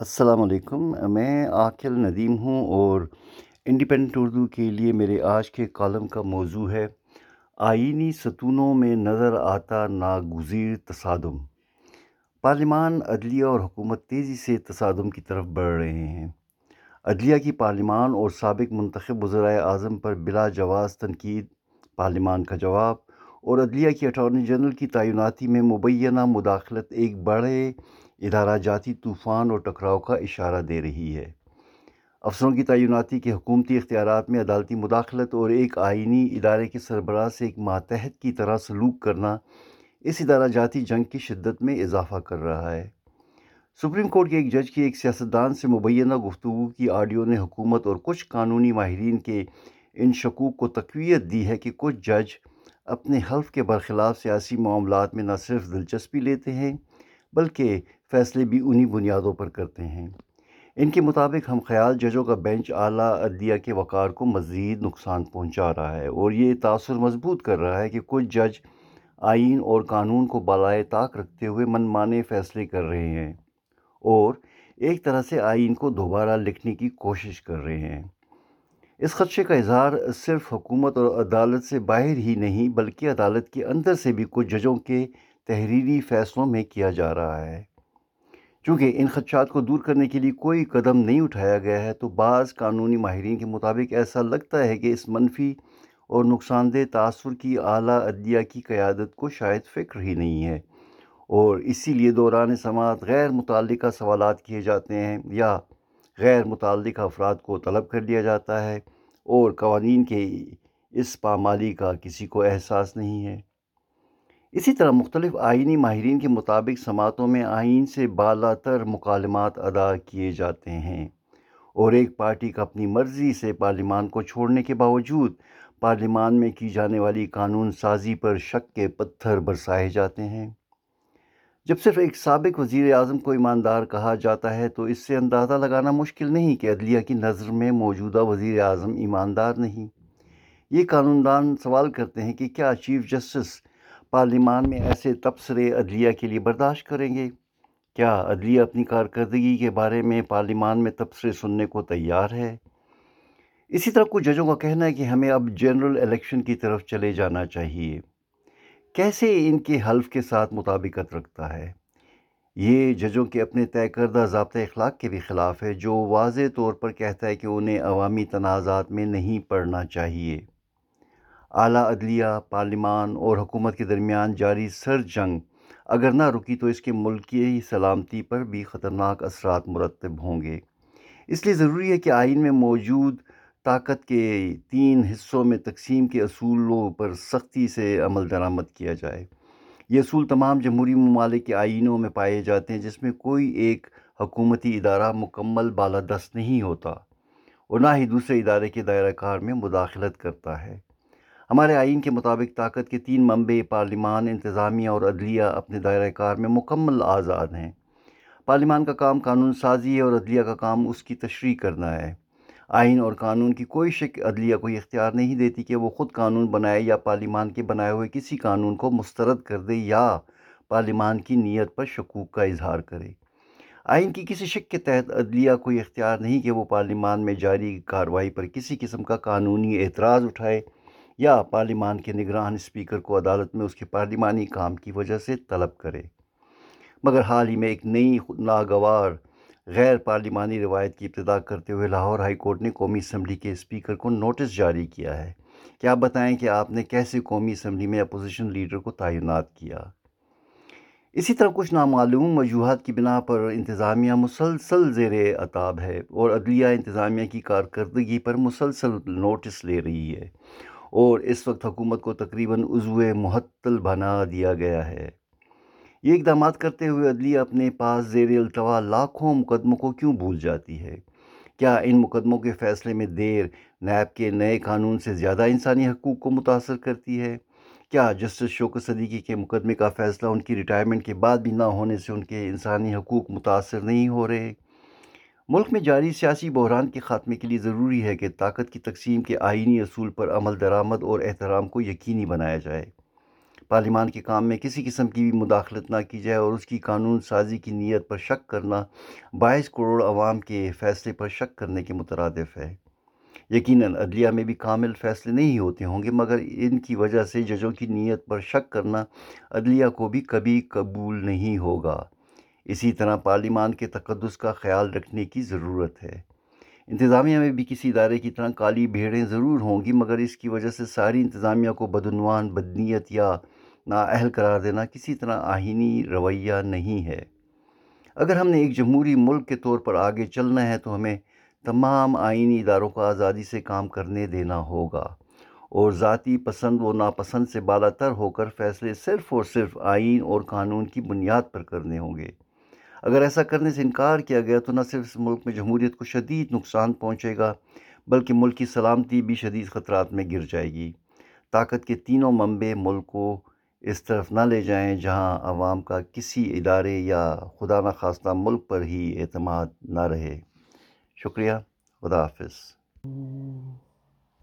السلام علیکم، میں عاقل ندیم ہوں اور انڈیپینڈنٹ اردو کے لیے میرے آج کے کالم کا موضوع ہے، آئینی ستونوں میں نظر آتا ناگزیر تصادم۔ پارلیمان عدلیہ اور حکومت تیزی سے تصادم کی طرف بڑھ رہے ہیں۔ عدلیہ کی پارلیمان اور سابق منتخب وزرائے اعظم پر بلا جواز تنقید، پارلیمان کا جواب اور عدلیہ کی اٹارنی جنرل کی تعیناتی میں مبینہ مداخلت ایک بڑے ادارہ جاتی طوفان اور ٹکراؤ کا اشارہ دے رہی ہے۔ افسروں کی تعیناتی کے حکومتی اختیارات میں عدالتی مداخلت اور ایک آئینی ادارے کے سربراہ سے ایک ماتحت کی طرح سلوک کرنا اس ادارہ جاتی جنگ کی شدت میں اضافہ کر رہا ہے۔ سپریم کورٹ کے ایک جج کی ایک سیاستدان سے مبینہ گفتگو کی آڈیو نے حکومت اور کچھ قانونی ماہرین کے ان شکوک کو تقویت دی ہے کہ کچھ جج اپنے حلف کے برخلاف سیاسی معاملات میں نہ صرف دلچسپی لیتے ہیں بلکہ فیصلے بھی انہی بنیادوں پر کرتے ہیں۔ ان کے مطابق ہم خیال ججوں کا بینچ اعلیٰ عدلیہ کے وقار کو مزید نقصان پہنچا رہا ہے اور یہ تاثر مضبوط کر رہا ہے کہ کچھ جج آئین اور قانون کو بالائے طاق رکھتے ہوئے من مانے فیصلے کر رہے ہیں اور ایک طرح سے آئین کو دوبارہ لکھنے کی کوشش کر رہے ہیں۔ اس خدشے کا اظہار صرف حکومت اور عدالت سے باہر ہی نہیں بلکہ عدالت کے اندر سے بھی کچھ ججوں کے تحریری فیصلوں میں کیا جا رہا ہے۔ چونکہ ان خدشات کو دور کرنے کے لیے کوئی قدم نہیں اٹھایا گیا ہے، تو بعض قانونی ماہرین کے مطابق ایسا لگتا ہے کہ اس منفی اور نقصان دہ تاثر کی اعلیٰ عدلیہ کی قیادت کو شاید فکر ہی نہیں ہے۔ اور اسی لیے دوران سماعت غیر متعلقہ سوالات کیے جاتے ہیں یا غیر متعلقہ افراد کو طلب کر لیا جاتا ہے اور قوانین کے اس پامالی کا کسی کو احساس نہیں ہے۔ اسی طرح مختلف آئینی ماہرین کے مطابق سماعتوں میں آئین سے بالا تر مکالمات ادا کیے جاتے ہیں اور ایک پارٹی کا اپنی مرضی سے پارلیمان کو چھوڑنے کے باوجود پارلیمان میں کی جانے والی قانون سازی پر شک کے پتھر برسائے جاتے ہیں۔ جب صرف ایک سابق وزیر اعظم کو ایماندار کہا جاتا ہے تو اس سے اندازہ لگانا مشکل نہیں کہ عدلیہ کی نظر میں موجودہ وزیر اعظم ایماندار نہیں۔ یہ قانون دان سوال کرتے ہیں کہ کیا چیف جسٹس پارلیمان میں ایسے تبصرے عدلیہ کے لیے برداشت کریں گے؟ کیا عدلیہ اپنی کارکردگی کے بارے میں پارلیمان میں تبصرے سننے کو تیار ہے؟ اسی طرح کچھ ججوں کا کہنا ہے کہ ہمیں اب جنرل الیکشن کی طرف چلے جانا چاہیے۔ کیسے ان کے حلف کے ساتھ مطابقت رکھتا ہے؟ یہ ججوں کے اپنے طے کردہ ضابطۂ اخلاق کے بھی خلاف ہے، جو واضح طور پر کہتا ہے کہ انہیں عوامی تنازعات میں نہیں پڑھنا چاہیے۔ اعلیٰ عدلیہ، پارلیمان اور حکومت کے درمیان جاری سر جنگ۔ اگر نہ رکی تو اس کے ملکی سلامتی پر بھی خطرناک اثرات مرتب ہوں گے۔ اس لیے ضروری ہے کہ آئین میں موجود طاقت کے تین حصوں میں تقسیم کے اصولوں پر سختی سے عمل درآمد کیا جائے۔ یہ اصول تمام جمہوری ممالک کے آئینوں میں پائے جاتے ہیں جس میں کوئی ایک حکومتی ادارہ مکمل بالادست نہیں ہوتا اور نہ ہی دوسرے ادارے کے دائرہ کار میں مداخلت کرتا ہے۔ ہمارے آئین کے مطابق طاقت کے تین منبع، پارلیمان، انتظامیہ اور عدلیہ اپنے دائرہ کار میں مکمل آزاد ہیں۔ پارلیمان کا کام قانون سازی ہے اور عدلیہ کا کام اس کی تشریح کرنا ہے۔ آئین اور قانون کی کوئی شک عدلیہ کو اختیار نہیں دیتی کہ وہ خود قانون بنائے یا پارلیمان کے بنائے ہوئے کسی قانون کو مسترد کر دے یا پارلیمان کی نیت پر شکوک کا اظہار کرے۔ آئین کی کسی شک کے تحت عدلیہ کوئی اختیار نہیں کہ وہ پارلیمان میں جاری کارروائی پر کسی قسم کا قانونی اعتراض اٹھائے۔ یا پارلیمان کے نگران اسپیکر کو عدالت میں اس کے پارلیمانی کام کی وجہ سے طلب کرے۔ مگر حال ہی میں ایک نئی ناگوار غیر پارلیمانی روایت کی ابتدا کرتے ہوئے لاہور ہائی کورٹ نے قومی اسمبلی کے اسپیکر کو نوٹس جاری کیا ہے۔ کیا بتائیں کہ آپ نے کیسے قومی اسمبلی میں اپوزیشن لیڈر کو تعینات کیا؟ اسی طرح کچھ نامعلوم وجوہات کی بنا پر انتظامیہ مسلسل زیر عطاب ہے اور عدلیہ انتظامیہ کی کارکردگی پر مسلسل نوٹس لے رہی ہے۔ اور اس وقت حکومت کو تقریباً عضو محتل بنا دیا گیا ہے۔ یہ اقدامات کرتے ہوئے عدلیہ اپنے پاس زیر التوا لاکھوں مقدموں کو کیوں بھول جاتی ہے؟ کیا ان مقدموں کے فیصلے میں دیر نیب کے نئے قانون سے زیادہ انسانی حقوق کو متاثر کرتی ہے؟ کیا جسٹس شوک صدیقی کے مقدمے کا فیصلہ ان کی ریٹائرمنٹ کے بعد بھی نہ ہونے سے ان کے انسانی حقوق متاثر نہیں ہو رہے؟ ملک میں جاری سیاسی بحران کے خاتمے کے لیے ضروری ہے کہ طاقت کی تقسیم کے آئینی اصول پر عمل درآمد اور احترام کو یقینی بنایا جائے۔ پارلیمان کے کام میں کسی قسم کی بھی مداخلت نہ کی جائے اور اس کی قانون سازی کی نیت پر شک کرنا بائیس کروڑ عوام کے فیصلے پر شک کرنے کے مترادف ہے۔ یقیناً عدلیہ میں بھی کامل فیصلے نہیں ہوتے ہوں گے، مگر ان کی وجہ سے ججوں کی نیت پر شک کرنا عدلیہ کو بھی کبھی قبول نہیں ہوگا۔ اسی طرح پارلیمان کے تقدس کا خیال رکھنے کی ضرورت ہے۔ انتظامیہ میں بھی کسی ادارے کی طرح کالی بھیڑیں ضرور ہوں گی، مگر اس کی وجہ سے ساری انتظامیہ کو بدعنوان، بدنیت یا نااہل قرار دینا کسی طرح آہینی رویہ نہیں ہے۔ اگر ہم نے ایک جمہوری ملک کے طور پر آگے چلنا ہے تو ہمیں تمام آئینی اداروں کو آزادی سے کام کرنے دینا ہوگا۔ اور ذاتی پسند و ناپسند سے بالا تر ہو کر فیصلے صرف اور صرف آئین اور قانون کی بنیاد پر کرنے ہوں گے۔ اگر ایسا کرنے سے انکار کیا گیا تو نہ صرف اس ملک میں جمہوریت کو شدید نقصان پہنچے گا، بلکہ ملک کی سلامتی بھی شدید خطرات میں گر جائے گی۔ طاقت کے تینوں منبع ملک کو اس طرف نہ لے جائیں جہاں عوام کا کسی ادارے یا خدا نخواستہ ملک پر ہی اعتماد نہ رہے۔ شکریہ، خدا حافظ۔